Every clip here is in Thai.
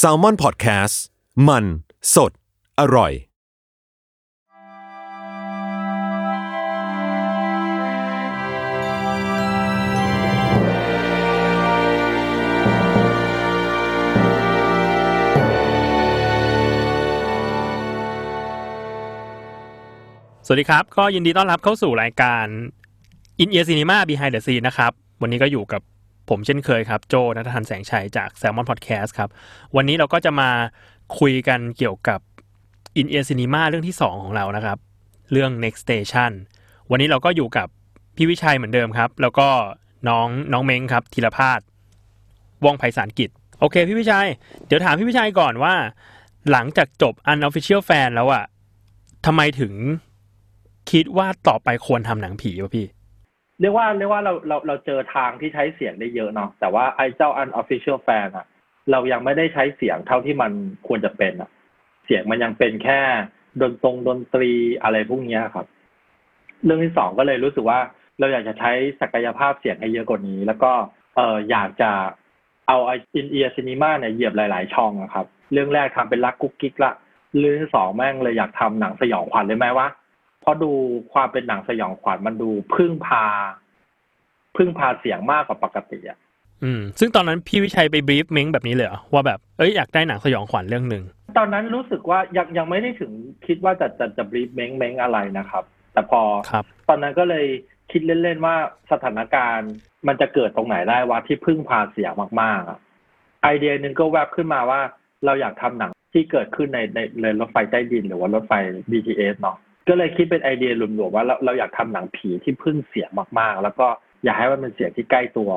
s a l ม o n PODCAST มัน สด อร่อย สวัสดีครับ ก็ยินดีต้อนรับเข้าสู่รายการ In Ear Cinema Behind the Scene นะครับ วันนี้ก็อยู่กับ ผมเช่นเคยครับ โจนัททันแสงชัยจาก Salmon Podcast ครับ วันนี้เราก็จะมาคุยกันเกี่ยวกับ In Ear Cinema เรื่องที่ 2 ของเรานะครับ เรื่อง Next Station วันนี้เราก็อยู่กับพี่วิชัยเหมือนเดิมครับ แล้วก็น้องน้องเม้งครับธีรพาสว่องไพศาลกิจ โอเค พี่วิชัย เดี๋ยวถามพี่วิชัยก่อนว่า หลังจากจบ Unofficial Fan แล้วอะทำไมถึงคิดว่าต่อไปควรทำหนังผีวะพี่ เรียกว่าเรียกว่าเราเราเราเจอทางที่ใช้เสียงได้เยอะเนาะแต่ว่าไอ้เจ้า unofficial fan อะเรายังไม่ได้ใช้เสียงเท่าที่มันควรจะเป็นอะเสียงมันยังเป็นแค่ดนตรงดนตรีอะไรพวกนี้ครับ เรื่องที่สองก็เลยรู้สึกว่าเราอยากจะใช้ศักยภาพเสียงให้เยอะกว่านี้ แล้วก็เอออยากจะเอาไออินเอียซินีมาเนี่ยเหยียบหลาย ๆ ช่องอะครับ เรื่องแรกทำเป็นรักกุ๊กกิ๊กละเรื่องที่สองแม่งเลยอยากทำหนังสยองขวัญเลยไหมวะ เพราะดูความเป็นหนังสยองขวัญมันดูพึ่งพา พึ่งพาเสียงมากกว่าปกติอะอืมซึ่งตอนนั้นพี่วิชัยไป brief เม้งแบบนี้เลยเหรอว่าแบบเอ้ยอยากได้หนังสยองขวัญเรื่องหนึ่งตอนนั้นรู้สึกว่ายังยังไม่ได้ถึงคิดว่าจะจะจะ brief เม้งเม้งอะไรนะครับ แต่พอครับตอนนั้นก็เลยคิดเล่นๆว่าสถานการณ์มันจะเกิดตรงไหนได้ว่าที่พึ่งพาเสียงมากๆอะไอเดียหนึ่งก็แวบขึ้นมาว่าเราอยากทำหนังที่เกิดขึ้นในในในรถไฟใต้ดินหรือว่ารถไฟ BTS เนาะ ก็เลยคิดเป็นไอเดียหลวมๆว่าเราเราอยากทำหนังผีที่พึ่งเสียงมากๆ แล้วก็อยากให้มันเป็นเสียงที่ใกล้ตัว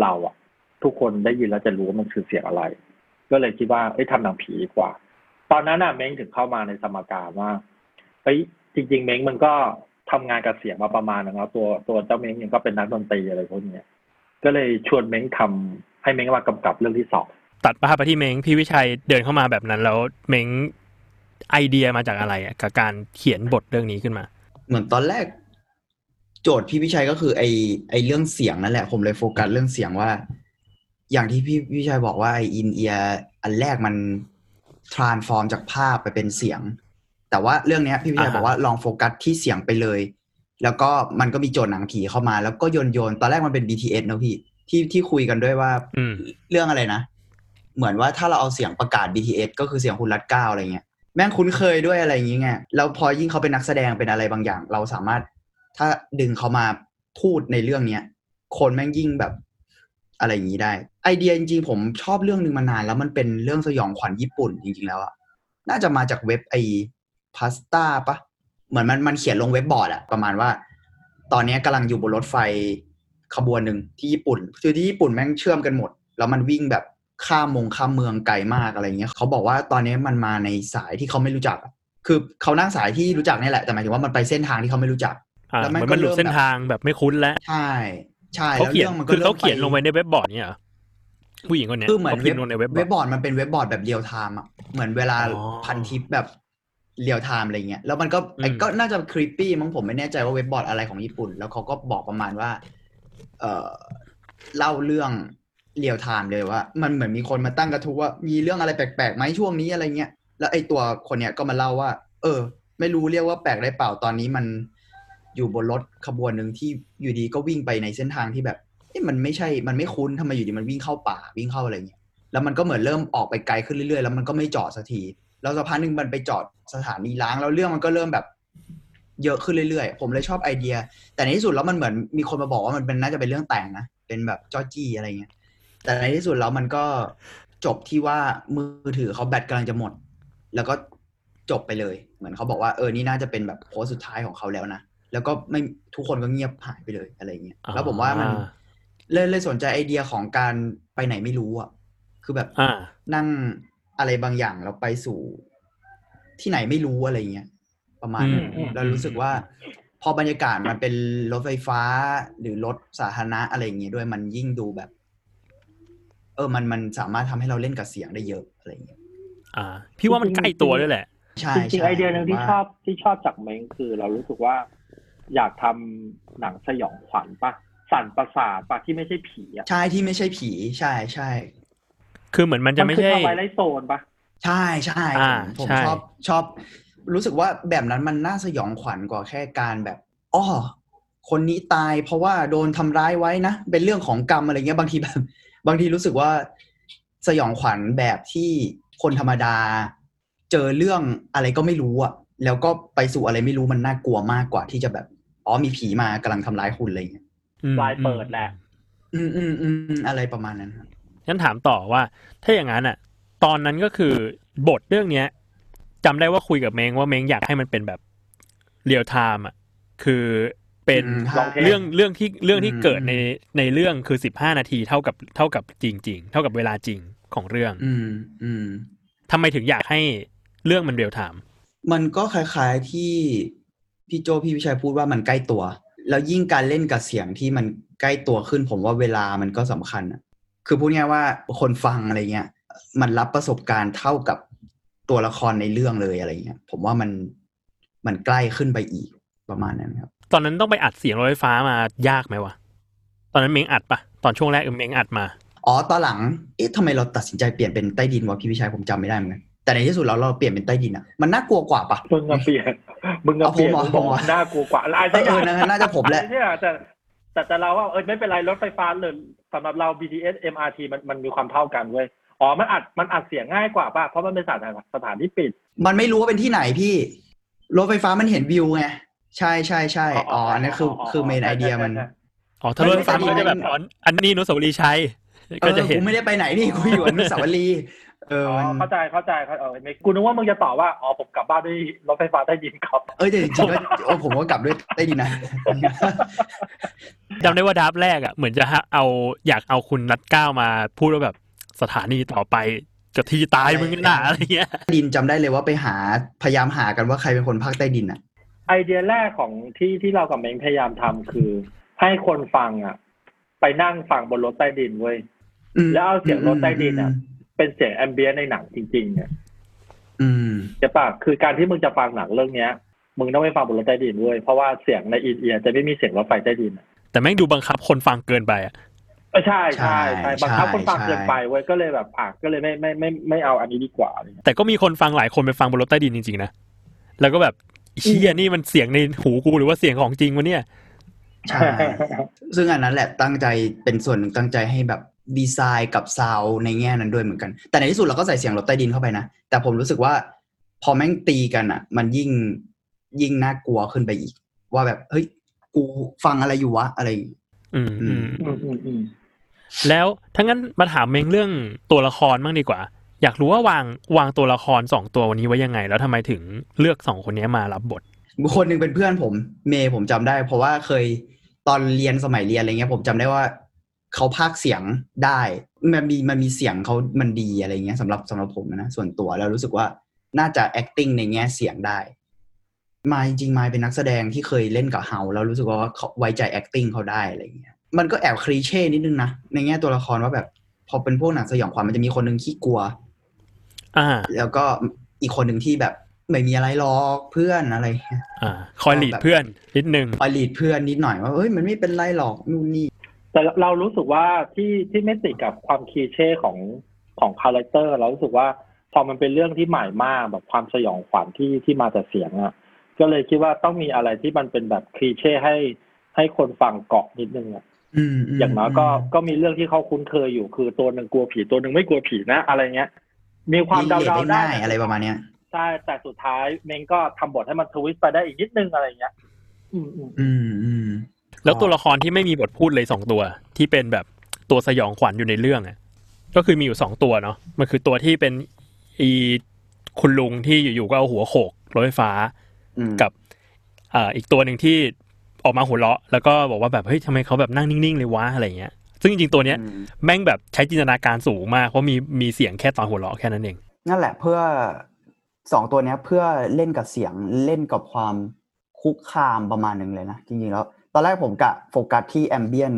เราอะทุกคนได้ยินแล้วจะรู้ว่ามันคือเสียงอะไร ก็เลยคิดว่าเอ้ยทำหนังผีดีกว่า ตอนนั้นน่ะเม้งถึงเข้ามาในสมการว่าเฮ้ยจริง ๆ เม้งมันก็ทำงานกับเสียงมาประมาณนึงแล้วตัวตัวเจ้าเม้งเองก็เป็นนักดนตรีอะไรพวกนี้ก็เลยชวนเม้งทำให้เม้งมากำกับเรื่องที่สองตัดภาพไปที่เม้งพี่วิชัยเดินเข้ามาแบบนั้นแล้วเม้ง ไอเดียมาจากอะไรอะกับการเขียนบทเรื่องนี้ขึ้นมา เหมือนตอนแรก โจทย์พี่พิชัยก็คือไอ้ไอ้เรื่องเสียงนั่นแหละ ผมเลยโฟกัสเรื่องเสียงว่า อย่างที่พี่พิชัยบอกว่าไอ้ in ear อันแรกมัน transform จากภาพไปเป็นเสียง แต่ว่าเรื่องเนี้ยพี่พิชัยอ่าฮะบอกว่าลองโฟกัสที่เสียงไปเลย แล้วก็มันก็มีโจทย์หนังผีเข้ามา แล้วก็โยนโยนตอนแรกมันเป็น BTS นะพี่ที่ที่คุยกันด้วยว่าอืมเรื่องอะไรนะ เหมือนว่าถ้าเราเอาเสียงประกาศ BTS ก็คือเสียงคุณรัดเก้าอะไรเงี้ย แม่งคุ้นเคยด้วยอะไรอย่างเงี้ยแล้วพอยิ่งเขาเป็นนักแสดงเป็นอะไรบางอย่าง เราสามารถถ้าดึงเขามาพูดในเรื่องเนี้ยคนแม่งยิ่งแบบอะไรอย่างนี้ได้ ไอเดียจริงๆผมชอบเรื่องหนึ่งมานาน แล้วมันเป็นเรื่องสยองขวัญญี่ปุ่นจริงๆแล้วอะน่าจะมาจากเว็บ creepypasta ปะเหมือนมันมันเขียนลงเว็บบอร์ดอะประมาณว่า ตอนนี้กำลังอยู่บนรถไฟขบวนหนึ่งที่ญี่ปุ่น คือที่ญี่ปุ่นแม่งเชื่อมกันหมด แล้วมันวิ่งแบบ ข้ามเมืองข้ามเมืองไกลมากอะไรเงี้ยเขาบอกว่าตอนนี้มันมาในสายที่เขาไม่รู้จักอะคือเขานั่งสายที่รู้จักนี่แหละแต่หมายถึงว่ามันไปเส้นทางที่เขาไม่รู้จักอ่าแล้วเหมือนมันก็มันหลุดเริ่มเส้นทางแบบไม่คุ้นแล้วใช่ใช่แล้วเขาเขียนเรื่องมันก็คือเขาริ่มเขียนลงไปในเว็บบอร์ดเนี่ยเหรอผู้หญิงคนเนี้ยคือเหมือนเขาพิมพ์ลงในเว็บบอเว็ร์บดบอร์ดมันเป็นเว็บบอร์ดแบบ real-time อะเหมือนเวลาอ๋อพันทิปแบบ real-time อะไรเงี้ยแล้วมันก็ไอ้อืมก็น่าจะ creepy มั้งผมไม่แน่ใจว่าเว็บบอร์ดอะไรของญี่ปุ่น แล้วเขาก็บอกประมาณว่า เออเล่าเรื่อง real-time เลยว่า มันเหมือนมีคนมาตั้งกระทู้ว่ามีเรื่องอะไรแปลกๆไหมช่วงนี้อะไรเงี้ยแล้วไอ้ตัวคนเนี้ยก็มาเล่าว่า เออ ไม่รู้เรียกว่าแปลกได้เปล่าตอนนี้มันอยู่บนรถขบวนหนึ่งที่อยู่ดีก็วิ่งไปในเส้นทางที่แบบเอ๊ะมันไม่ใช่ มันไม่คุ้นทำไมอยู่ดีมันวิ่งเข้าป่าวิ่งเข้าอะไรเงี้ยแล้วมันก็เหมือนเริ่มออกไปไกลขึ้นเรื่อยๆ แล้วมันก็ไม่จอดสักทีแล้วสักพักหนึ่งมันไปจอดสถานีล้างแล้วเรื่องมันก็เริ่มแบบเยอะขึ้นเรื่อยๆ ผมเลยชอบไอเดีย แต่ในที่สุดแล้วมันเหมือนมีคนมาบอกว่ามันเป็นน่าจะเป็นเรื่องแต่งนะ เป็นแบบจอจี้อะไรเงี้ย แต่ในที่สุดแล้วมันก็จบที่ว่ามือถือเขาแบตกำลังจะหมด แล้วก็จบไปเลย เหมือนเขาบอกว่าเออนี่น่าจะเป็นแบบโพสต์สุดท้ายของเขาแล้วนะแล้วก็ไม่ทุกคนก็เงียบหายไปเลยอะไรเงี้ยแล้วผมว่ามันอ่าเลยเลยสนใจไอเดียของการไปไหนไม่รู้อะคือแบบอ่านั่งอะไรบางอย่างแล้วไปสู่ที่ไหนไม่รู้อะไรเงี้ยประมาณนั้นอืมแล้วรู้สึกว่า พอบรรยากาศมันเป็นรถไฟฟ้าหรือรถสาธารณะอะไรอย่างเงี้ยด้วยมันยิ่งดูแบบ เออมันมันสามารถทำให้เราเล่นกับเสียงได้เยอะอะไรเงี้ยอ่า พี่ว่ามันใกล้ตัวด้วยแหละใช่จริงใช่ๆไอเดียหนึ่งที่ว่าชอบที่ชอบจากเม้งคือเรารู้สึกว่า อยากทำหนังสยองขวัญปะสั่นประสาทปะที่ไม่ใช่ผีอะใช่ที่ไม่ใช่ผีใช่ใช่คือเหมือนมันจะมันไม่คือใช่ทวายไลท์โซนปะใช่ใช่อ่าผมผมใช่ชอบชอบ รู้สึกว่าแบบนั้นมันน่าสยองขวัญกว่าแค่การแบบอ้อคนนี้ตายเพราะว่าโดนทำร้ายไว้นะ เป็นเรื่องของกรรมอะไรเงี้ยบางทีแบบ บางทีรู้สึกว่าสยองขวัญแบบที่คนธรรมดา เจอเรื่องอะไรก็ไม่รู้อะแล้วก็ไปสู่อะไรไม่รู้มันน่ากลัวมากกว่าที่จะแบบอ๋อมีผีมากำลังทำร้ายคุณอะไรเงี้ยอืมปลายเปิดแหละ อืมอืมอืมอะไรประมาณนั้นครับงั้นถามต่อว่า ถ้าอย่างนั้นอะตอนนั้นก็คือบทเรื่องเนี้ยจำได้ว่าคุยกับเมงว่าเมงอยากให้มันเป็นแบบเรียลไทม์อะคือ เป็นอืมลองเทเรื่องเรื่องที่เรื่องที่อืมเกิดในในเรื่องคือสิบห้านาทีเท่ากับเท่ากับจริงจริง ๆ เท่ากับเวลาจริงของเรื่อง อืมอืมทำไมถึงอยากให้เรื่องมัน real-time มันก็คล้ายๆที่พี่โจพี่วิชัยพูดว่ามันใกล้ตัว แล้วยิ่งการเล่นกับเสียงที่มันใกล้ตัวขึ้น ผมว่าเวลามันก็สำคัญอะคือพูดง่ายๆว่าคนฟังอะไรเงี้ย มันรับประสบการณ์เท่ากับตัวละครในเรื่องเลยอะไรเงี้ย ผมว่ามันมันใกล้ขึ้นไปอีกประมาณนั้นครับ ตอนนั้นต้องไปอัดเสียงรถไฟฟ้ามายากไหมวะ ตอนนั้นเมงอัดปะตอนช่วงแรกเออเมงอัดมา อ๋อ ตอนหลัง เอ๊ะทำไมเราตัดสินใจเปลี่ยนเป็นใต้ดินวะพี่วิชัยผมจำไม่ได้เหมือนกัน แต่ในที่สุดเราเราเปลี่ยนเป็นใต้ดินอะมันน่ากลัวกว่าปะมึงอะเปลี่ยน มึงอะเปลี่ยนเอาผมมึงบอกเอาผมว่าน่ากลัวกว่าแล้วไอ้เออเออนะน่าจะผมแหละเนี่ยแต่แต่แต่เราว่าเออไม่เป็นไรรถไฟฟ้าเลยสำหรับเรา BTS MRT มันมันมีความเท่ากันเว้ยอ๋อมันอัดมันอัดเสียงง่ายกว่าป่ะเพราะมันเป็นสถานสถานที่ปิด มันไม่รู้ว่าเป็นที่ไหนพี่รถไฟฟ้ามันเห็นวิวไง ใช่ใช่ใช่อ๋ออันนั้นคือคือเมนไอเดียมันอ๋อถ้ารถไฟฟ้ามันก็จะแบบอ๋ออันนี้อนุสาวรีย์ชัยเอก็อจะเห็นกูไม่ได้ไปไหนนี่กูอยู่อนุสาวรีย์เอออ๋อมันเข้าใจเข้าใจเข้าเออไม่กูนึกว่ามึงจะตอบว่าอ๋อผมกลับบ้านด้วยรถไฟฟ้าใต้ดินครับ เออแต่จริงๆก็โอ้ผมก็กลับด้วยได้ดีนะจำได้ว่าดับแรกอะเหมือนจะฮะเอาอยากเอาคุณนัดก้าวมาพูดว่าแบบสถานีต่อไปจะที่ตายมึงกันหนาอะไรเงี้ยดินจำได้เลยว่าไปหาพยายามหากันว่าใครเป็นคนภาคใต้ดินอะ ไอเดียแรกของที่ที่เรากับเม้งพยายามทำคือ ให้คนฟังอะ ไปนั่งฟังบนรถใต้ดินเว้ยอืมแล้วเอาเสียงรถใต้ดินอะเป็นเสียงแอมเบียนในหนังจริง ๆ เนี่ยอืมใช่ปะคือการที่มึงจะฟังหนังเรื่องเนี้ย มึงต้องไปฟังบนรถใต้ดินเว้ยเพราะว่าเสียงในอินเอียร์จะไม่มีเสียงรถไฟใต้ดินอะแต่แม่งดูบังคับคนฟังเกินไปอะเออใช่ใช่ใช่ใช่บังคับคนฟังใช่เกินไปเว้ยก็เลยแบบอะก็เลยไม่ไม่ไม่ไม่เอาอันนี้ดีกว่าอะไรเงี้ยแต่ก็มีคนฟังหลายคนไปฟังบนรถใต้ดินจริงๆนะแล้วก็แบบ เชี่ยนี่มันเสียงในหูกูหรือว่าเสียงของจริงวะเนี่ยใช่ซึ่งอันนั้นแหละตั้งใจเป็นส่วนหนึ่งตั้งใจให้แบบดีไซน์กับซาวในแง่นั้นด้วยเหมือนกัน แต่ในที่สุดเราก็ใส่เสียงรถใต้ดินเข้าไปนะ แต่ผมรู้สึกว่า พอแม่งตีกันอะ มันยิ่งยิ่งน่ากลัวขึ้นไปอีก ว่าแบบเฮ้ยกูฟังอะไรอยู่วะอะไร อืมอืมอืมอืมอืมแล้วถ้างั้นมาถามเมงเรื่องตัวละครบ้างดีกว่า อยากรู้ว่าวางวางตัวละครสองตัววันนี้ไว้ยังไง แล้วทำไมถึงเลือกสองคนนี้มารับบท คนหนึ่งเป็นเพื่อนผม เมย์ผมจำได้ เพราะว่าเคยตอนเรียนสมัยเรียนอะไรเงี้ย ผมจำได้ว่าเขาพากเสียงได้มันมีมันมีเสียงเขามันดีอะไรเงี้ยสำหรับสำหรับผมนะส่วนตัวแล้วรู้สึกว่าน่าจะ acting ในแง่เสียงได้มาจริงมาเป็นนักแสดงที่เคยเล่นกับเฮาแล้วรู้สึกว่าเขาไว้ใจ acting เขาได้อะไรเงี้ย มันก็แอบคลีเช่นิดนึงนะในแง่ตัวละครว่าแบบ พอเป็นพวกหนังสยองขวัญมันจะมีคนหนึ่งขี้กลัว อ่า แล้วก็อีกคนหนึ่งที่แบบไม่มีอะไรหรอกเพื่อนอะไรเงี้ยอ่า คอยหลีดเพื่อนนิดนึงคอยลีดเพื่อนนิดหน่อยว่าเอ้ยมันไม่เป็นไรหรอกนู่นนี่แต่เรารู้สึกว่าที่ที่ไม่ติดกับความคลีเช่ของของ character เรารู้สึกว่าพอมันเป็นเรื่องที่ใหม่มากแบบความสยองขวัญที่ที่มาจากเสียงอะก็เลยคิดว่าต้องมีอะไรที่มันเป็นแบบ cliché ให้ให้คนฟังเกาะนิดนึงอะอืมมอย่างน้อยก็ก็มีเรื่องที่เขาคุ้นเคยอยู่คือตัวหนึ่งกลัวผีตัวหนึ่งไม่กลัวผีนะ อะไรเงี้ย มีความเดาเรื่องได้ง่ายอะไรประมาณเนี้ยใช่แต่สุดท้ายเมงก็ทำบทให้มัน twist ไปได้อีกนิดนึงอะไรเงี้ยอืมอืมอืมอืมแล้วตัวละครที่ไม่มีบทพูดเลยสองตัว ที่เป็นแบบตัวสยองขวัญอยู่ในเรื่องอะก็คือมีอยู่สองตัวเนาะมันคือตัวที่เป็นอีคุณลุงที่อยู่ๆก็เอาหัวโขกรถไฟฟ้าอืมกับอ่าอีกตัวหนึ่งที่ออกมาหัวเราะ แล้วก็บอกว่าแบบเฮ้ยทำไมเขาแบบนั่งนิ่งๆเลยวะอะไรเงี้ย ซึ่งจริงๆตัวเนี้ยอืมแม่งแบบใช้จินตนาการสูงมากเพราะมีมีเสียงแค่ตอนหัวเราะแค่นั้นเอง นั่นแหละเพื่อสองตัวเนี้ยเพื่อเล่นกับเสียงเล่นกับความคุกคามประมาณหนึ่งเลยนะจริงๆแล้ว ตอนแรกผมกะโฟกัสที่แอมเบียน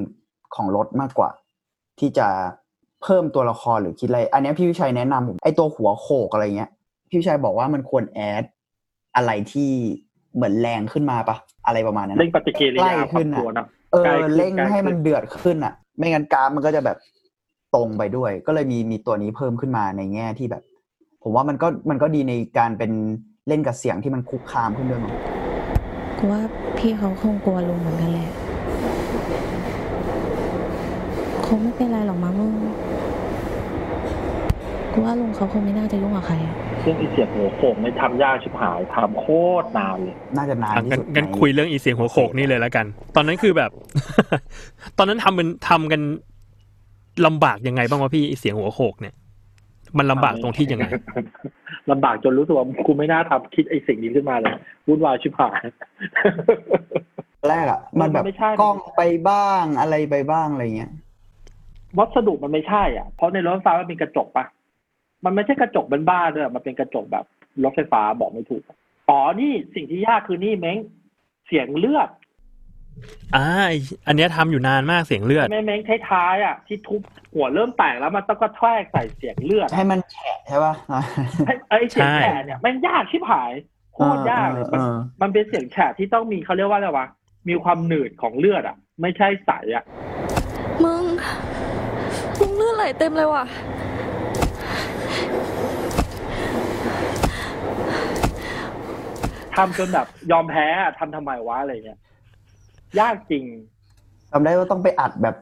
ของรถมากกว่า ที่จะเพิ่มตัวละครหรือคิดอะไร อันเนี้ยพี่วิชัยแนะนำผมไอตัวหัวโขกอะไรเงี้ยพี่วิชัยบอกว่ามันควรแอดอะไรที่เหมือนแรงขึ้นมาปะอะไรประมาณนั้นเร่งปฏิกิริใกล้ยาคขึ้วามนกลัวอะนะเอใกล้อขึ้นเร่งใกล้ให้ขึ้นมันเดือดขึ้นอะ ไม่งั้นกราฟมันก็จะแบบตรงไปด้วย ก็เลยมีมีตัวนี้เพิ่มขึ้นมาในแง่ที่แบบ ผมว่ามันก็มันก็ดีในการเป็นเล่นกับเสียงที่มันคุกคามขึ้นด้วยมั้งกูว่าพี่เขาคงกลัวลุงเหมือนกันแหละคงไม่เป็นไรหรอกมั้งมึงกูว่าลุงเขาคงไม่น่าจะยุ่งกับใครอะ ซึ่งไอเสียงหัวโขกไม่ทำยากชิบหายทำโคตรนานเลยน่าจะนานอะที่งั้นสุดงั้นในคุยเรื่องอีเสียงหัวโขกนี่เลยแล้วกัน ตอนนั้นคือแบบ ตอนนั้นทำเป็นทำกันลำบากยังไงบ้างวะพี่อีเสียงหัวโขกเนี่ย มันลำบากตรงที่ยังไงลำบากจนรู้สึกว่ากูไม่น่าทำคิดไอ้สิ่งนี้ขึ้นมาเลยวุ่นวายชิบหายแรกอะ มันแบบไม่ใช่กล้องไปบ้างอะไรไปบ้างอะไรเงี้ยวัสดุมันไม่ใช่อะเพราะในรถไฟฟ้ามันเป็นกระจกปะ มันไม่ใช่กระจกบ้านๆด้วยมันเป็นกระจกแบบรถไฟฟ้าบอกไม่ถูก อ๋อ นี่สิ่งที่ยากคือนี่เม้งเสียงเลือด อ่าไอ้อันเนี้ยทำอยู่นานมากเสียงเลือด แม่เม้งท้ายๆอะที่ทุบหัวเริ่มแตกแล้วมันต้องกระแทกใส่เสียงเลือดให้มันแฉะใช่ป่ะ ไอ้ไอ้เสียงใช่แฉะเนี่ยมันยากชิบหายโคตรยากเลยเอมันอมันเป็นเสียงแฉะที่ต้องมีเขาเรียกว่าอะไรวะ มีความหนืดของเลือดอะ ไม่ใช่ใสอะ มึง มึงเลือดไหลเต็มเลยว่ะ ทำจนแบบยอมแพ้อะทำทำไมวะอะไรเงี้ยยากจริงจำได้ว่าต้องไปอัดแบบ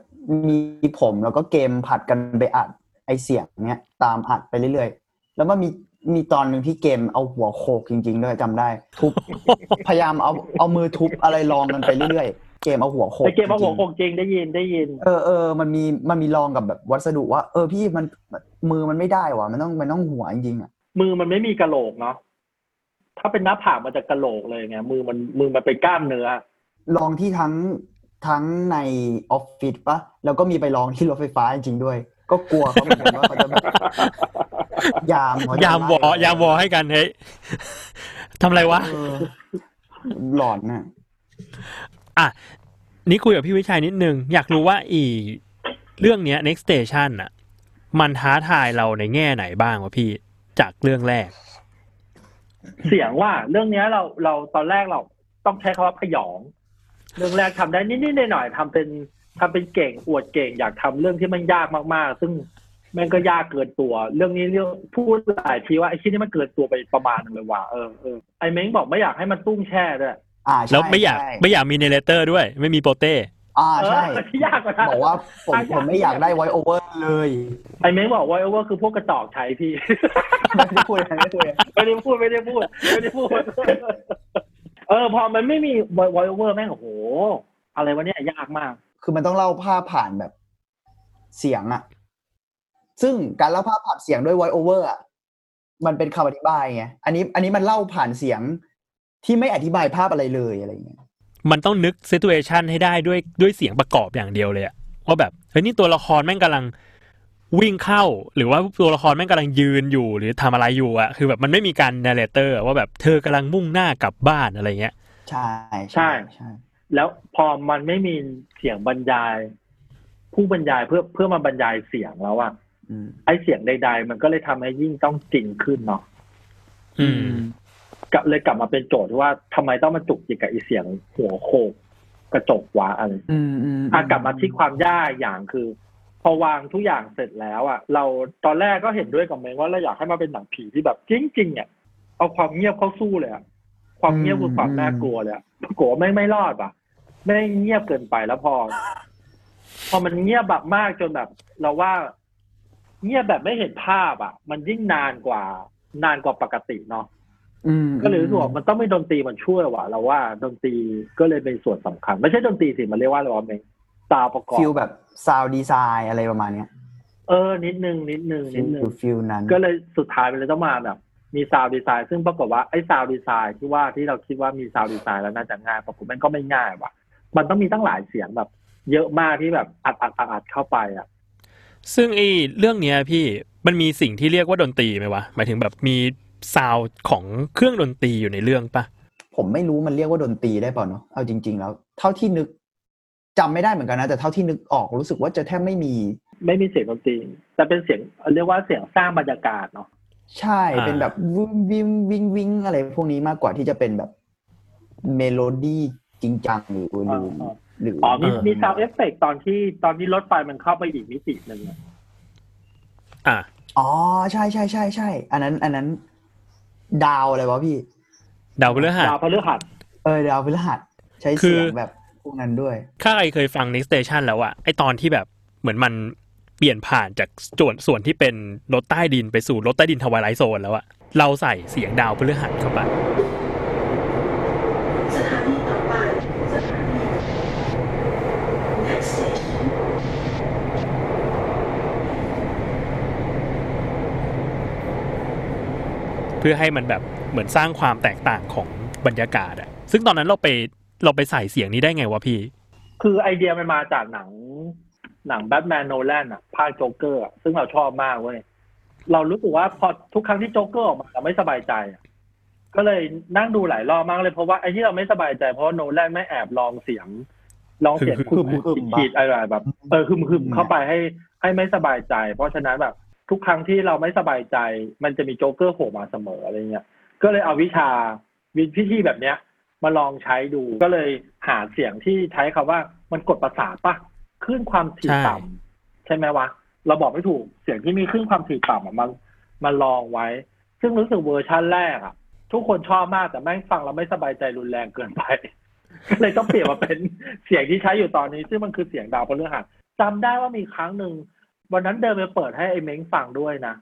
มีผมแล้วก็เกมผัดกันไปอัดไอเสียงเนี้ยตามอัดไปเรื่อยๆ แล้วมันมีมีตอนหนึ่งที่เกมเอาหัวโขกจริง ๆ ด้วยจำได้ ทุบพยายามเอาเอามือทุบอะไรลองกันไปเรื่อยๆ เกมเอาหัวโขกแต่เกมมาหัวจโขริงกจริงได้ยินได้ยินๆเออเออมันมีมันมีลองกับแบบวัสดุว่า เออพี่มันมือมันไม่ได้ว่ะมันต้องมันต้องหัวจริงๆอะมือมันไม่มีกระโหลกเนาะ ถ้าเป็นหน้าผากมันจะกระโหลกเลยไงมือมันมือมันเป็นกล้ามเนื้อลองที่ทั้งทั้งในออฟฟิศปะแล้วก็มีไปลองที่รถไฟฟ้าจริงๆด้วย ก็กลัวเขาเหมือนกันว่าเขาจะแบบยามเขจะยามวอไล่ยามวอให้กันเฮ้ยทำอะไรวะ เออหลอนน่ะ อะ นี่คุยกับพี่วิชัยนิดนึง อยากรู้ว่าอีเรื่องเนี้ย next station อะ มันท้าทายเราในแง่ไหนบ้างวะพี่ จากเรื่องแรก เสียงว่าเรื่องเนี้ยเราเราตอนแรกเราต้องใช้คำว่าพยอง เรื่องแรกทำได้นิดๆหน่อยๆทำเป็นทำเป็นเก่งอวดเก่ง อยากทำเรื่องที่มันยากมากๆ ซึ่งแม่งก็ยากเกินตัว เรื่องนี้เรื่องพูดหลายทีว่าไอ้ที่นี่มันเกินตัวไปประมาณนึงเลยว่ะเออเออไอ้เม้งบอกไม่อยากให้มันตุ้งแช่ด้วยอ่าใช่แล้วไม่อยากใช่ไม่อยากมีเนเรเตอร์ด้วย ไม่มีโปเต้ อ่าใช่เออที่ยากกว่านั้น บอกว่าผมอะผมไม่อยากได้ไวโอเวอร์เลยไอ้เม้งบอกว่าว่าคือพวกกระจอกใช้พี่ ไม่ได้พูดอะไรไม่ได้พูดอะไรไม่ได้พูดไม่ได้พูดไม่ได้พูด เออ พอมันไม่มีวอยโอเวอร์แม่งโอ้โห อะไรวะเนี่ยยากมาก คือมันต้องเล่าภาพผ่านแบบเสียงอะซึ่งการเล่าภาพผ่านเสียงด้วยไวโอเวอร์อะมันเป็นคำอธิบายไงอันนี้ อันนี้มันเล่าผ่านเสียงที่ไม่อธิบายภาพอะไรเลยอะไรเงี้ย มันต้องนึก s ิ t u a t i o n ให้ได้ด้วยด้วยเสียงประกอบอย่างเดียวเลยอะว่าแบบเฮ้ยนี่ตัวละครแม่งกำลังวิ่งเข้า หรือว่าตัวละครแม่งกำลังยืนอยู่ หรือทำอะไรอยู่อะคือแบบมันไม่มีการน r เรเตอร์ว่าแบบเธอกำลังมุ่งหน้ากลับบ้านอะไรเงี้ย ใช่ใช่ใช่แล้วพอมันไม่มีเสียงบรรยาย ผู้บรรยายเพื่อเพื่อมาบรรยายเสียงแล้วอะอืมไอเสียงใด ๆ มันก็เลยทำให้ยิ่งต้องจริงขึ้นเนาะอืม กลับเลยกลับมาเป็นโจทย์ที่ว่าทำไมต้องมาจุกจิกกับไอเสียงหัวโขกกระจกวะอะไรอืมอืมอะกลับมาที่ความยากอย่างคือ พอวางทุกอย่างเสร็จแล้วอะ เราตอนแรกก็เห็นด้วยกับเมงว่าเราอยากให้มันเป็นหนังผีที่แบบจริงๆอะเอาความเงียบเข้าสู้เลยอะความเงียบคือความน่ากลัวเลยอะปรากฏว่าไม่ไม่รอดป่ะไม่เงียบเกินไปแล้วพอ พอมันเงียบแบบมากจนแบบ เราว่าเงียบแบบไม่เห็นภาพอะ มันยิ่งนานกว่านานกว่าปกติเนาะอืม ก็เลยรู้สึกว่ามันต้องมีดนตรีมันช่วยว่ะเราว่าดนตรีก็เลยเป็นส่วนสำคัญ ไม่ใช่ดนตรีสิมันเรียกว่าอะไรวะเมง ซาวด์ประกอบ feel แบบ sound design อะไรประมาณเนี้ยเออ นิดนึง นิดนึงฟินิดนึง feel feel นั้น ก็เลยสุดท้ายมันเลยต้องมาแบบ มี sound design ซึ่งปรากฏว่าไอ้ sound design ที่ว่าที่เราคิดว่ามี sound design แล้วน่าจะง่ายปรากฏมันก็ไม่ง่ายว่ะ มันต้องมีตั้งหลายเสียงแบบ เยอะมากที่แบบอัดอัดอัดอัดเข้าไปอะซึ่งไอ้เรื่องเนี้ยพี่มันมีสิ่งที่เรียกว่าดนตรีไหมวะหมายถึงแบบมี ซาวด์ของเครื่องดนตรีอยู่ในเรื่องปะผมไม่รู้มันเรียกว่าดนตรีได้เปล่าเนาะเอาจริง ๆ แล้ว เท่าที่นึกจำไม่ได้เหมือนกันนะ แต่เท่าที่นึกออกรู้สึกว่าจะแทบไม่มี ไม่มีเสียงดนตรี แต่เป็นเสียงเรียกว่าเสียงสร้างบรรยากาศเนาะใช่เป็นแบบวิงวิงวิงวิงอะไรพวกนี้มากกว่าที่จะเป็นแบบเมโลดี้จริงจังหรือหรือหรืออ๋อมีเมีซาวเอฟเฟกตอนที่ตอนที่รถไฟมันเข้าไปอีกมิติหนึ่งอะอะอ๋อใช่ใช่ใช่ใช่อันนั้น อันนั้น ดาวอะไรวะพี่ ดาวพฤหัสดาวพฤหัสเออดาวพฤหัสใช้เสียง คือแบบพวกนั้นด้วย ถ้าใครเคยฟัง Next Station แล้วอะไอตอนที่แบบเหมือนมันเปลี่ยนผ่านจากส่วนส่วนที่เป็นรถใต้ดินไปสู่รถใต้ดิน Twilight Zone แล้วอะเราใส่เสียงดาวพฤหัสเข้าไป สถานีต่อไปสถานี next station เพื่อให้มันแบบเหมือนสร้างความแตกต่างของบรรยากาศอะซึ่งตอนนั้นเราไปเราไปใส่เสียงนี้ได้ไงวะพี่ คือไอเดียมันมาจากหนัง หนังแบทแมนโนแลนอะภาคโจ๊กเกอร์อะซึ่งเราชอบมากเว้ยเรารู้สึกว่าพอทุกครั้งที่โจ๊กเกอร์ออกมาเราไม่สบายใจอะก็เลยนั่งดูหลายรอบมากเลยเพราะว่าไอ้ที่เราไม่สบายใจเพราะว่าโนแลนแม่งแอบลองเสียงลองเสียงฮึคึมๆขีดขีดอะไรแบบเออคึมคึมอืมเข้าไปให้ให้ไม่สบายใจ เพราะฉะนั้นแบบ ทุกครั้งที่เราไม่สบายใจ มันจะมีโจ๊กเกอร์โผล่มาเสมออะไรเงี้ยก็เลยเอาวิชาวิพิธีแบบเนี้ย มาลองใช้ดูก็เลยหาเสียงที่ใช้คำว่ามันกดประสาทปะคลื่นความถี่ใช่ต่ำใช่ไหมวะเราบอกไม่ถูกเสียงที่มีคลื่นความถี่ต่ำอะมันมันลองไว้ ซึ่งรู้สึกเวอร์ชั่นแรกอะทุกคนชอบมากแต่แม่งฟังแล้วไม่สบายใจรุนแรงเกินไปก็เลยต้องเปลี่ยนมาเป็นเสียงที่ใช้อยู่ตอนนี้ ซึ่งมันคือเสียงดาวพฤหัสจำได้ว่ามีครั้งหนึ่ง วันนั้นเดินไปเปิดให้ไอ้เม้งฟังด้วยนะ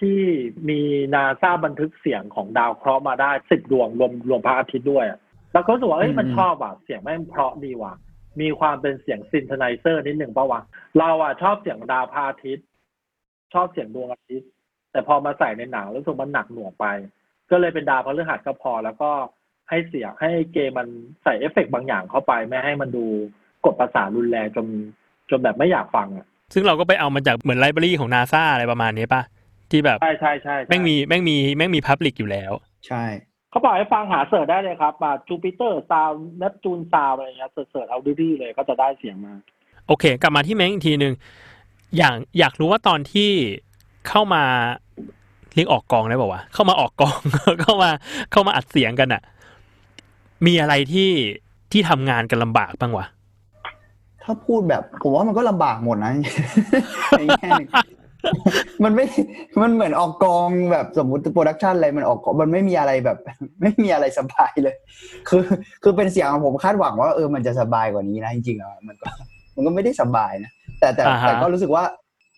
ที่มีนาซาบันทึกเสียงของดาวเคราะห์มาได้สิบดวงรวมรวมพระอาทิตย์ด้วยอะแล้วก็รู้สึกว่าเอ้ยอืมมันชอบอะเสียงแม่งเพราะดีว่ะ มีความเป็นเสียง synthesizer นิดหนึ่งปะวะเราอะชอบเสียงดาวพระอาทิตย์ ชอบเสียงดวงอาทิตย์ แต่พอมาใส่ในหนังรู้สึกมันหนักหน่วงไป ก็เลยเป็นดาวพฤหัสก็พอ แล้วก็ให้เสียงให้เกมมันใส่เอฟเฟกต์บางอย่างเข้าไป ไม่ให้มันดูกดประสาทรุนแรงจนจนแบบไม่อยากฟังอะ ซึ่งเราก็ไปเอามาจากเหมือน library ของนาซาอะไรประมาณนี้ป่ะ ที่แบบใช่ใช่ใช่ใช่แม่งมีแม่งมีแม่งมี public อยู่แล้ว ใช่ เขาบอกให้ฟังหา search ได้เลยครับมา Jupiter sound Neptune sound อะไรเงี้ย search เอาดื้อๆเลยก็จะได้เสียงมา โอเค กลับมาที่เมงอีกทีหนึ่งอย่างอยากรู้ว่าตอนที่เข้ามาเรียกออกกองได้ป่าวะเข้ามาออกกอง เข้ามาเข้ามาอัดเสียงกันอะมีอะไรที่ที่ทำงานกันลำบากบ้างวะ ถ้าพูดแบบผมว่ามันก็ลำบากหมดนะในแง่หนึ่งมันไม่ มันเหมือนออกกองแบบสมมติ production อะไรมันออกกองมันไม่มีอะไรแบบ ไม่มีอะไรสบายเลย คือ คือเป็นเสียงของผมคาดหวังว่าเออมันจะสบายกว่านี้นะจริงๆแล้วมันก็ มันก็ไม่ได้สบายนะแต่แต่อ่าฮะแต่ก็รู้สึกว่า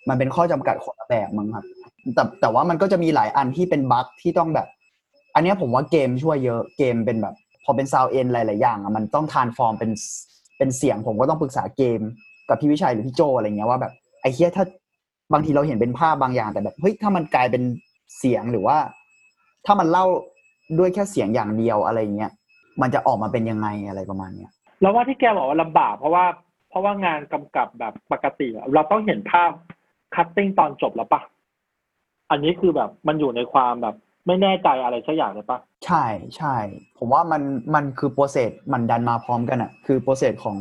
มันเป็นข้อจำกัดคนละแบบมั้งครับ แต่แต่ว่ามันก็จะมีหลายอันที่เป็น bug ที่ต้องแบบ อันเนี้ยผมว่าเกมช่วยเยอะเกมเป็นแบบ พอเป็น sound and หลาย ๆ อย่างอะมันต้อง transform เป็น เป็นเสียงผมก็ต้องปรึกษาเกมกับพี่วิชัยหรือพี่โจอะไรเงี้ยว่าแบบไอ้เฮียถ้าบางทีเราเห็นเป็นภาพบางอย่างแต่แบบเฮ้ยถ้ามันกลายเป็นเสียงหรือว่า ถ้ามันเล่าด้วยแค่เสียงอย่างเดียวอะไรเงี้ยมันจะออกมาเป็นยังไงอะไรประมาณเนี้ยแล้วว่าที่แกบอกว่าลำบากเพราะว่าเพราะว่างานกำกับแบบปกติเราต้องเห็นภาพ cutting ตอนจบแล้วปะอันนี้คือแบบมันอยู่ในความแบบ ไม่แน่ใจอะไรสักอย่างเลยปะใช่ใช่ ผมว่ามันมันคือ process มันดันมาพร้อมกันอะคือ process ของ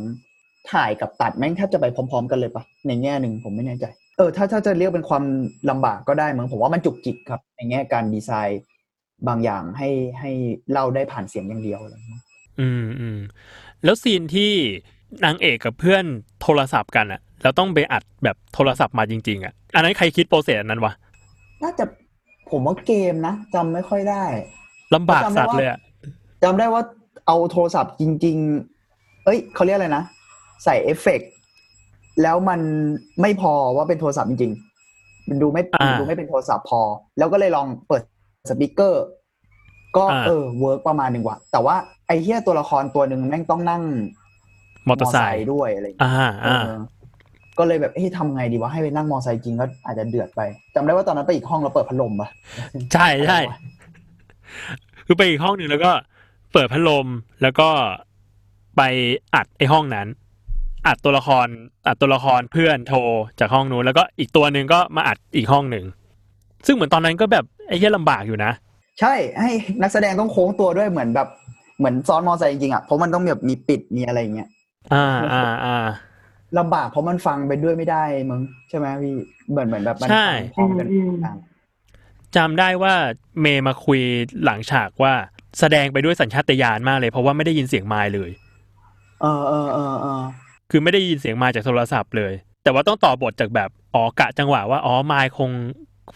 ถ่ายกับตัดแม่งแทบจะไปพร้อม ๆ กันเลยปะในแง่หนึ่งผมไม่แน่ใจ เออถ้าถ้าจะเรียกเป็นความลำบากก็ได้มั้งผมว่ามันจุกจิกครับในแง่การดีไซน์บางอย่างให้ให้เล่าได้ผ่านเสียงอย่างเดียวอะไรอย่างเงี้ยอืมอืมแล้วซีนที่นางเอกกับเพื่อนโทรศัพท์กันอะแล้วต้องไปอัดแบบโทรศัพท์มาจริง ๆอะอันนั้นใครคิด process อันนั้นวะน่าจะ ผมว่าเกมนะจำไม่ค่อยได้ลำบากสัตว์เลยอะจำได้ว่าเอาโทรศัพท์จริง ๆ เอ้ยเขาเรียกอะไรนะ ใส่เอฟเฟกต์แล้วมันไม่พอว่าเป็นโทรศัพท์จริงๆมันดูไม่มันดูไม่เป็นโทรศัพท์พอ แล้วก็เลยลองเปิด speaker ก็เออ work ประมาณหนึ่งว่ะ แต่ว่าไอ้เหี้ยตัวละครตัวหนึ่งแม่งต้องนั่งมอเตอร์ไซค์ด้วยอะไรอย่างเงี้ยอ่าอ่าเออ ก็เลยแบบเฮ้ยทำไงดีวะให้ไปนั่งมอไซค์จริงก็อาจจะเดือดไปจำได้ว่าตอนนั้นไปอีกห้องเราเปิดพัดลมปะใช่ใช่คือไปอีกห้องหนึ่งแล้วก็เปิดพัดลมแล้วก็ไปอัดไอห้องนั้น อัดตัวละคร อัดตัวละครเพื่อนโทรจากห้องนู้นแล้วก็อีกตัวหนึ่งก็มาอัดอีกห้องหนึ่งซึ่งเหมือนตอนนั้นก็แบบไอ้เหี้ยลำบากอยู่นะ ใช่ให้นักแสดงต้องโค้งตัวด้วยเหมือนแบบเหมือนซ้อนมอไซค์จริงๆอะเพราะมันต้องแบบมีปิดมีอะไรอย่างเงี้ยอ่าอ่าอ่า ลำบากเพราะมันฟังไปด้วยไม่ได้มึงใช่ไหมพี่เหมือนเหมือนแบบมันใช่ฟังพร้อมกันอะจำได้ว่าเมย์มาคุยหลังฉากว่าแสดงไปด้วยสัญชาตญาณมากเลย เพราะว่าไม่ได้ยินเสียงมายเลยเออเออเออเออคือไม่ได้ยินเสียงมายจากโทรศัพท์เลย แต่ว่าต้องต่อบทจากแบบอ๋อกะจังหวะว่าอ๋อมายคง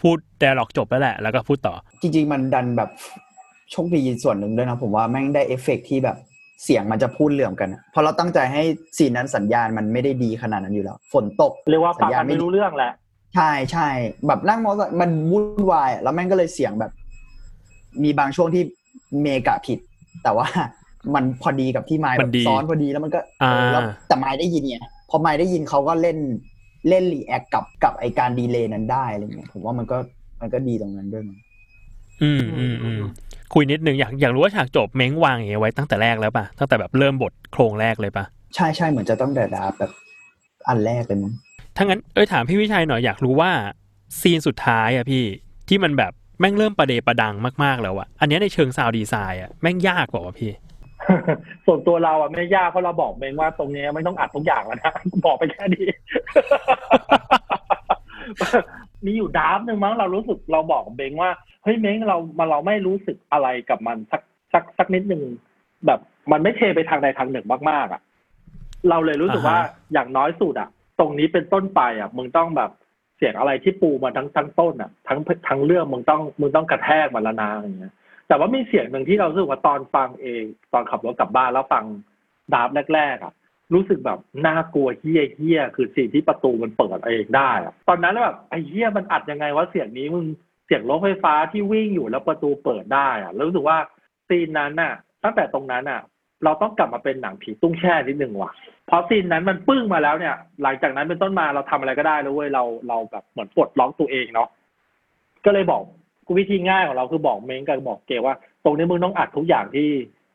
พูด dialogue จบแล้วแหละ แล้วก็พูดต่อ จริง ๆ มันดันแบบโชคดีส่วนหนึ่งด้วยนะผมว่าแม่งได้เอฟเฟกต์ที่แบบ เสียงมันจะพูดเหลื่อมกันอะเพราะเราตั้งใจให้ซีนนั้นสัญญาณมันไม่ได้ดีขนาดนั้นอยู่แล้วฝนตกเรียกว่าฟังสัญญากัณนไม่ไม่ดีรู้เรื่องแหละใช่ใช่แบบนั่งมอเตอร์ไซค์มันวุ่นวายอะแล้วแม่งก็เลยเสียงแบบ มีบางช่วงที่เมย์กะผิด แต่ว่ามันพอดีกับที่มายมันดีซ้อนพอดีแล้วมันก็อ่าเออแล้วแต่มายได้ยินไงพอมายได้ยินเขาก็เล่นเล่น react กับกับไอ้การ delay นั้นได้อะไรเงี้ยผมว่ามันก็มันก็ดีตรงนั้นด้วยมั้งอืมอืมอืม คุยนิดนึงอยากอยากรู้ว่าฉากจบเม้งวางอย่างเงี้ยไว้ตั้งแต่แรกแล้วป่ะตั้งแต่แบบเริ่มบทโครงแรกเลยป่ะใช่ใช่เหมือนจะตั้งแต่ draft แบบอันแรกเลยมั้งถ้างั้นเอ้ยถามพี่วิชัยหน่อยอยากรู้ว่าซีนสุดท้ายอะพี่ที่มันแบบแม่งเริ่มประเดประดังมากๆแล้วอะอันเนี้ยในเชิง sound design อะแม่งยากปะวะพี่ ส่วนตัวเราอะไม่ยากเพราะเราบอกเองว่าตรงเนี้ยไม่ต้องอัดทุกอย่างแล้วนะบอกไปแค่นี้ มีอยู่ดราฟต์หนึ่งมั้งเรารู้สึกเราบอกเบงว่าเฮ้ยเม้งเรามาเราไม่รู้สึกอะไรกับมันสักสักสักนิดหนึ่งแบบมันไม่เทไปทางใดทางหนึ่งมากๆอะ เราเลยรู้สึกว่าอ่าฮะอย่างน้อยสุดอะ ตรงนี้เป็นต้นไปอะมึงต้องแบบเสียงอะไรที่ปูมาทั้งทั้งต้นอะ ทั้งทั้งเรื่องมึงต้องมึงต้องกระแทกมันละนาอย่างเงี้ยแต่ว่ามีเสียงหนึ่งที่เรารู้สึกว่าตอนฟังเอง ตอนขับรถกลับบ้านแล้วฟังดาบแรกๆอะ รู้สึกแบบน่ากลัวเฮี้ยเฮี้ยคือสิ่งที่ประตูมันเปิดเองได้อะตอนนั้นแบบไอ้เฮี้ยมันอัดยังไงว่าเสียงนี้มึงเสียงรถไฟฟ้าที่วิ่งอยู่แล้วประตูเปิดได้อะแล้วรู้สึกว่าซีนนั้นน่ะ ตั้งแต่ตรงนั้นอะ เราต้องกลับมาเป็นหนังผีตุ้งแช่นิดหนึ่งว่ะเพราะซีนนั้นมันปึ้งมาแล้วเนี่ย หลังจากนั้นเป็นต้นมาเราทำอะไรก็ได้แล้วเว้ยเราเราแบบเหมือนปลดล็อกตัวเองเนาะก็เลยบอกกูวิธีง่ายของเราคือบอกเม้งกับบอกเกว่า ตรงนี้มึงต้องอัดทุกอย่างที่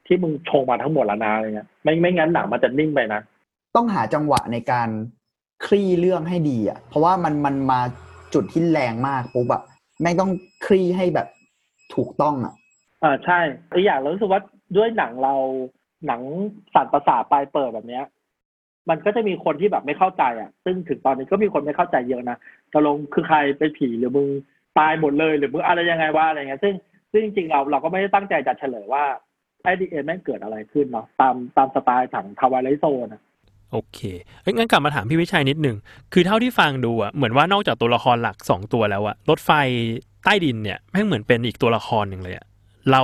ที่มึงชงมาทั้งหมดแล้วนะอะไรเงี้ยไม่ไม่งั้นหนังมันจะนิ่งไปนะต้องหาจังหวะในการคลี่เรื่องให้ดีอะ เพราะว่ามันมันมาจุดที่แรงมากปุ๊บอะแม่งต้องคลี่ให้แบบถูกต้องอะอ่าใช่อีกอย่างเรารู้สึกว่าด้วยหนังเราหนังสัตว์ประสาทปลายเปิดแบบเนี้ย มันก็จะมีคนที่แบบไม่เข้าใจอะ ซึ่งถึงตอนนี้ก็มีคนไม่เข้าใจเยอะนะตกลงคือใครเป็นผีหรือมึงตายหมดเลยหรือมึงอะไรยังไงว่าอะไรเงี้ยซึ่งซึ่งจริงๆเราเราก็ไม่ได้ตั้งใจจะเฉลยว่าไอ้ดีเอ็นแม่งเกิดอะไรขึ้นเนาะตามตามสไตล์ถังทาวายไลโซนะโอเคเอ้ยงั้นกลับมาถามพี่วิชัยนิดหนึ่ง คือเท่าที่ฟังดูอะเหมือนว่านอกจากตัวละครหลักสองตัวแล้วอะรถไฟใต้ดินเนี่ยแม่งเหมือนเป็นอีกตัวละครหนึ่งเลยอะเรา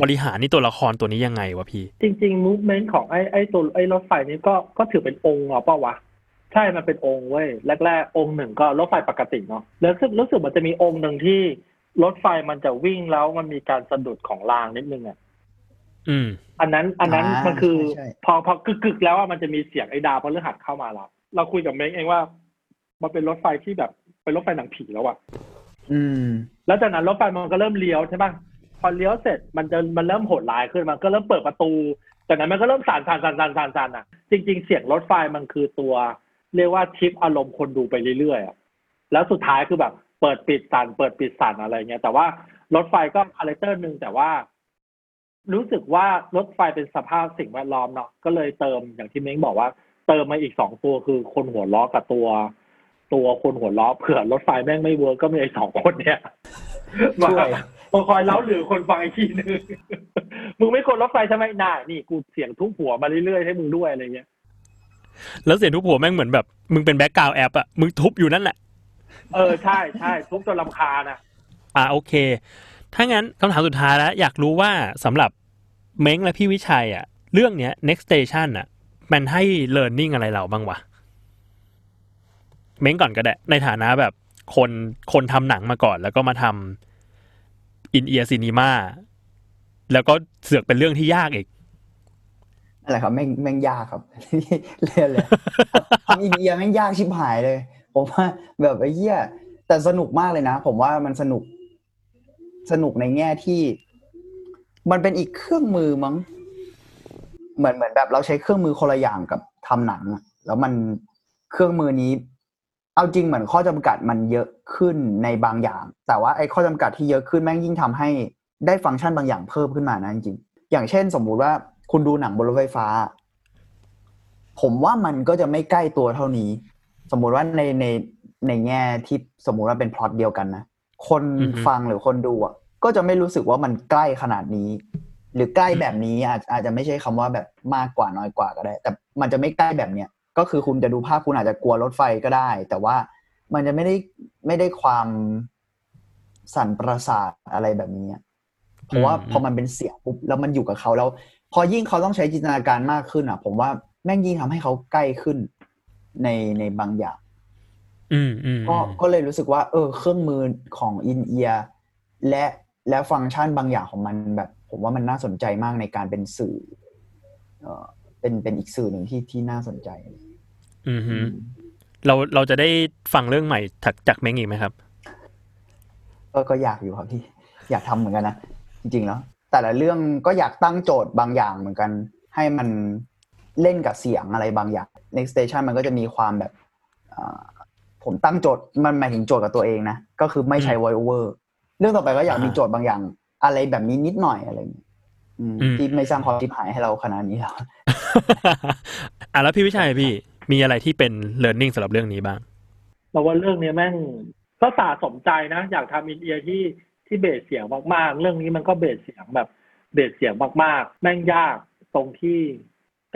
บริหารนี่ตัวละครตัวนี้ยังไงวะพี่ จริงๆมูฟเมนต์ของไอ้ไอ้ตัวไอ้รถไฟนี้ก็ก็ถือเป็นองค์เหรอเปล่าวะใช่มันเป็นองค์เว้ยแรกๆองค์หนึ่งก็รถไฟปกติเนาะแล้วรู้สึกรู้สึกมันจะมีองค์หนึ่งที่รถไฟมันจะวิ่งแล้วมันมีการสะดุดของรางนิดนึงอะ อืม อันนั้นอันนั้นอ่ามัมันคือใช่ใช่พอพอกึกๆแล้วอะมันจะมีเสียงไอ้ดาวพฤหัสเข้ามาแล้วเราคุยกับเมกเองว่า มันเป็นรถไฟที่แบบเป็นรถไฟหนังผีแล้วอะอืม แล้วจากนั้นรถไฟมันก็เริ่มเลี้ยวใช่ปะพอเลี้ยวเสร็จมันจะมันเริ่มโหดร้ายขึ้นมันก็เริ่มเปิดประตู จากนั้นมันก็เริ่มสั่นสั่นสั่นสั่นสั่นสั่นอะ จริง ๆ เสียงรถไฟมันคือตัว เรียกว่าชิปอารมณ์คนดูไปเรื่อยๆอะแล้วสุดท้ายคือแบบ เปิดปิดสั่นเปิดปิดสั่นอะไรเงี้ยแต่ว่ารถไฟก็ character หนึ่งแต่ว่า รู้สึกว่ารถไฟเป็นสภาพสิ่งแวดล้อมเนาะก็เลยเติมอย่างที่เม้งบอกว่า เติมมาอีกสองตัวคือคนหัวเราะกับตัว ตัวคนหัวเราะเผื่อรถไฟแม่งไม่ work ก็มีไอ้สองคนเนี้ยช่วยมาคอยเร้าหรือคนฟังอีกทีนึงมึงไม่กลัวรถไฟใช่ไหมน่านี่กูเสียงทุบหัวมาเรื่อยๆให้มึงด้วยอะไรเงี้ยแล้วเสียงทุบหัวแม่งเหมือนแบบ มึงเป็นแบ็กกราวแอปอะมึงทุบอยู่นั่นแหละ เออใช่ใช่ทุบจนลำคาญนะอ่าโอเค ถ้างั้นคำถามสุดท้ายแล้วอยากรู้ว่าสำหรับเม้งและพี่วิชัยอะเรื่องเนี้ย next station อะมันให้ learning อะไรเราบ้างวะเม้งก่อนก็ได้ ในฐานะแบบคนคนทำหนังมาก่อน แล้วก็มาทำอินเอียร์ซีนีมาแล้วก็เสือกเป็นเรื่องที่ยากอีกนั่นแหละครับแม่งแม่งยากครับเล่นเลยทำอินเดียแม่งยากชิบหายเลย ผมว่าแบบไอ้เหี้ยแต่สนุกมากเลยนะ ผมว่ามันสนุก สนุกในแง่ที่ มันเป็นอีกเครื่องมือมั้ง เหมือนเหมือนแบบเราใช้เครื่องมือคนละอย่างกับทำหนังอะแล้วมันเครื่องมือนี้ เอาจริงเหมือนข้อจำกัดมันเยอะขึ้นในบางอย่าง แต่ว่าไอ้ข้อจำกัดที่เยอะขึ้นแม่งยิ่งทำให้ได้ฟังก์ชันบางอย่างเพิ่มขึ้นมานะจริงอย่างเช่น สมมุติว่าคุณดูหนังบนรถไฟฟ้า ผมว่ามันก็จะไม่ใกล้ตัวเท่านี้ สมมุติว่าในในในแง่ที่สมมุติว่าเป็นพล็อตเดียวกันนะ คนอือฮึฟังหรือคนดูอะก็จะไม่รู้สึกว่ามันใกล้ขนาดนี้ หรือใกล้แบบนี้อาจอาจจะไม่ใช่คำว่าแบบมากกว่าน้อยกว่าก็ได้ แต่มันจะไม่ใกล้แบบเนี้ยก็คือคุณจะดูภาพคุณอาจจะกลัวรถไฟก็ได้ แต่ว่ามันจะไม่ได้ไม่ได้ความสั่นประสาทอะไรแบบนี้อะเพราะว่าอืมพอมันเป็นเสียงปุ๊บแล้วมันอยู่กับเขาแล้ว พอยิ่งเขาต้องใช้จินตนาการมากขึ้นอะ ผมว่าแม่งยิ่งทำให้เขาใกล้ขึ้นในในบางอย่างอืมอืม ก็ก็เลยรู้สึกว่า เออ เครื่องมือของอินเอียและและฟังก์ชันบางอย่างของมันแบบ ผมว่ามันน่าสนใจมากในการเป็นสื่อ เออเป็นเป็นอีกสื่อหนึ่งที่ที่น่าสนใจ อืมฮึเราเราจะได้ฟังเรื่องใหม่จากจากเม้งอีกไหมครับ ก็ก็อยากอยู่ครับพี่ อยากทำเหมือนกันนะ จริงๆแล้ว แต่ละเรื่องก็อยากตั้งโจทย์บางอย่างเหมือนกัน ให้มันเล่นกับเสียงอะไรบางอย่าง next station มันก็จะมีความแบบอ่า ผมตั้งโจทย์มันหมายถึงโจทย์กับตัวเองนะก็คือไม่ใช้ voice over เรื่องต่อไปก็อยากมีอ่าโจทย์บางอย่าง อะไรแบบนี้นิดหน่อยอะไรอย่างเงี้ยอืมอืมที่ไม่สร้างความทิพหายให้เราขนาดนี้แล้วอะแล้วพี่วิชัยพี่มีอะไรที่เป็น learning สำหรับเรื่องนี้บ้างเราว่าเรื่องนี้แม่งก็สะสมใจนะ อยากทำอินเอียที่ที่เบสเสียงมากๆ เรื่องนี้มันก็เบสเสียงแบบเบสเสียงมากๆ แม่งยากตรงที่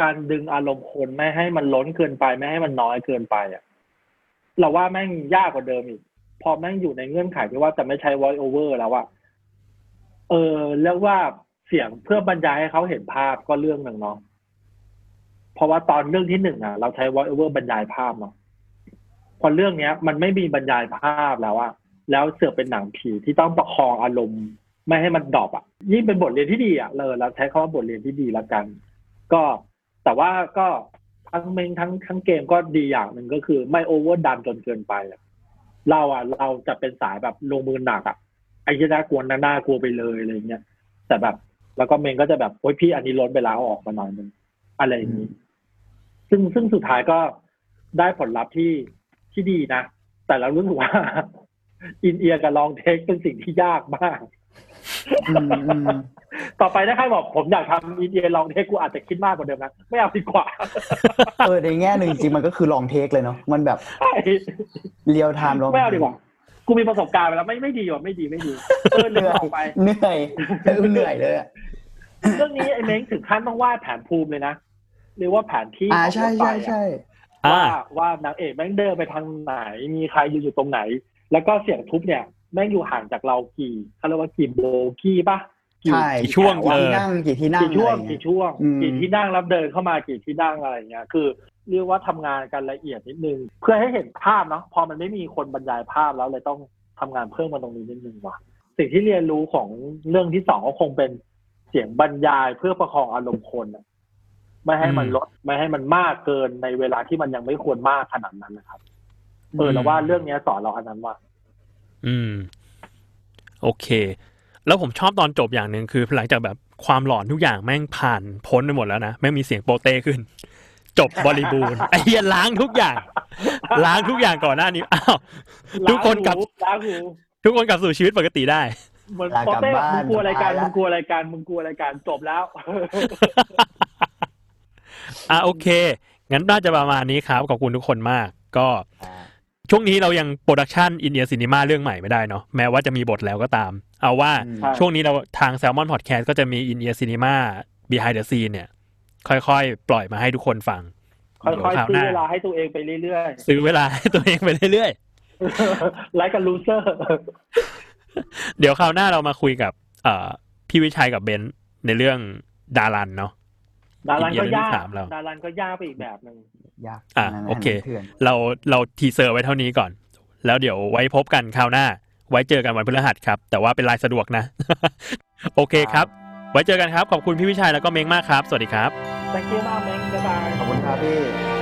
การดึงอารมณ์คนไม่ให้มันล้นเกินไปไม่ให้มันน้อยเกินไปอะ เราว่าแม่งยากกว่าเดิมอีก พอแม่งอยู่ในเงื่อนไขที่ว่าจะไม่ใช้ voice over แล้วอะเออเรียกว่าเสียงเพื่อบรรยายให้เขาเห็นภาพก็เรื่องหนึ่งเนาะเพราะว่าตอนเรื่องที่หนึ่งอะเราใช้ voice over บรรยายภาพเนาะพอเรื่องเนี้ย มันไม่มีบรรยายภาพแล้วอะแล้วเสือกเป็นหนังผีที่ต้องประคองอารมณ์ไม่ให้มัน drop อะยิ่งเป็นบทเรียนที่ดีอะเลยเราใช้คำว่าบทเรียนที่ดีละกัน ก็แต่ว่าก็ ทั้งเม้งทั้งทั้งเกมก็ดีอย่างหนึ่งก็คือ ไม่ overdone จนเกินไปอะเราอะเราจะเป็นสายแบบลงมือหนักอะไอ้ที่น่ากลัวน่าน่ากลัวไปเลยอะไรเงี้ยแต่แบบ แล้วก็เมงก็จะแบบโอ้ยพี่อันนี้ล้นไปแล้วเอาออกมาหน่อยนึงอะไรอย่างนี้ ซึ่งซึ่งสุดท้ายก็ได้ผลลัพธ์ที่ที่ดีนะ แต่เรารู้สึกว่า อินเอียร์กับลองเทคเป็นสิ่งที่ยากมากอืมอืม ต่อไปถ้าใครบอกผมอยากทำอินเอียร์ลองเทคกูอาจจะคิดมากกว่าเดิมนะไม่เอาดีกว่าเออในแง่หนึ่งจริงๆมันก็คือลองเทคเลยเนาะมันแบบใช่เรียลไทม์ลองไม่เอาดีกว่ากูมีประสบการณ์ไปแล้วไม่ไม่ดีว่ะไม่ดีไม่ดีเออเหเดินื่นอยออกไปเหนื่อยเออเหนื่อยเลยอะเรื่องนี้ไอ้เม้งถึงขั้นต้องวาดแผนภูมิเลยนะเรียกว่าแผนที่อ่าของใช่รถไฟใช่อะใช่อ่าว่าว่านางเอกแม่งเดินไปทางไหน มีใครอยู่อยู่ตรงไหน แล้วก็เสียงทุบเนี่ย แม่งอยู่ห่างจากเรากี่เขาเรียกว่ากี่โบกี้ปะกี่ใช่กี่ช่วงกี่เออที่นั่งกี่ที่นั่งกี่ช่วงอะไรเงี้กี่ยช่วงอืมกี่ที่นั่งรับเดินเข้ามากี่ที่นั่งอะไรเงี้ยคือเรียกว่าทำงานกันละเอียดนิดนึง เพื่อให้เห็นภาพเนาะพอมันไม่มีคนบรรยายภาพแล้วเลยต้องทำงานเพิ่มมาตรงนี้นิดนึงว่ะสิ่งที่เรียนรู้ของเรื่องที่สองก็คงเป็นเสียงบรรยายเพื่อประคองอารมณ์คนอะไม่ให้มันลดไม่ให้มันมากเกินในเวลาที่มันยังไม่ควรมากขนาดนั้นนะครับเออแล้วว่าเรื่องเนี้ยสอนเราอันนั้นว่า อืม โอเค แล้วผมชอบตอนจบอย่างหนึ่งคือหลังจากแบบความหลอนทุกอย่างแม่งผ่านพ้นไปหมดแล้วนะแม่งมีเสียงโปเต้ขึ้น จบบริบูรณ์ไอ้เหี้ยล้างทุกอย่าง ล้างทุกอย่างก่อนหน้านี้อ้าวทุกคนกลับล้างหูทุกคนกลับสู่ชีวิตปกติได้เหมือนลากโปลับเต้บ้านมึงกลัวอะไรายการสบายละมึงกลัวอะไรายการมึงกลัวอะไรายการจบแล้วอะโอเค งั้นน่าจะประมาณนี้ครับ ขอบคุณทุกคนมาก ก็ ช่วงนี้เรายังโปรดักชันอินเดียซีนีมาเรื่องใหม่ไม่ได้เนาะแม้ว่าจะมีบทแล้วก็ตาม เอาว่าอืมใช่ช่วงนี้เราทาง Salmon Podcast ก็จะมีอินเดียซีนีมา behind the scene เนี่ย ค่อยๆ ปล่อยมาให้ทุกคนฟัง ค่อยเดี๋วๆคราวซื้หอน้าเวลาให้ตัวเองไปเรื่อยซื้อเวลาให้ตัวเองไปเรื่อยๆไลค์กับลูเซอร์ๆเดี๋ยวคราวหน้าเรามาคุยกับ เอ่อพี่วิชัยกับเบนซ์ในเรื่องดารันเนาะ ดารันก็อีกเรื่องที่ยากสามเราดารันก็ยากไปอีกแบบหนึ่งยากอะนั่นโอเคเถื่อนเราเราทีเซอร์ไว้เท่านี้ก่อน แล้วเดี๋ยวไว้พบกันคราวหน้า ไว้เจอกันวันพฤหัสครับ แต่ว่าเป็นลายสะดวกนะ โอเคครับ ไว้เจอกันครับ ขอบคุณพี่วิชัยแล้วก็เม้งมากครับ สวัสดีครับ thank you มากเม้งบ๊ายบายขอบคุณครับพี่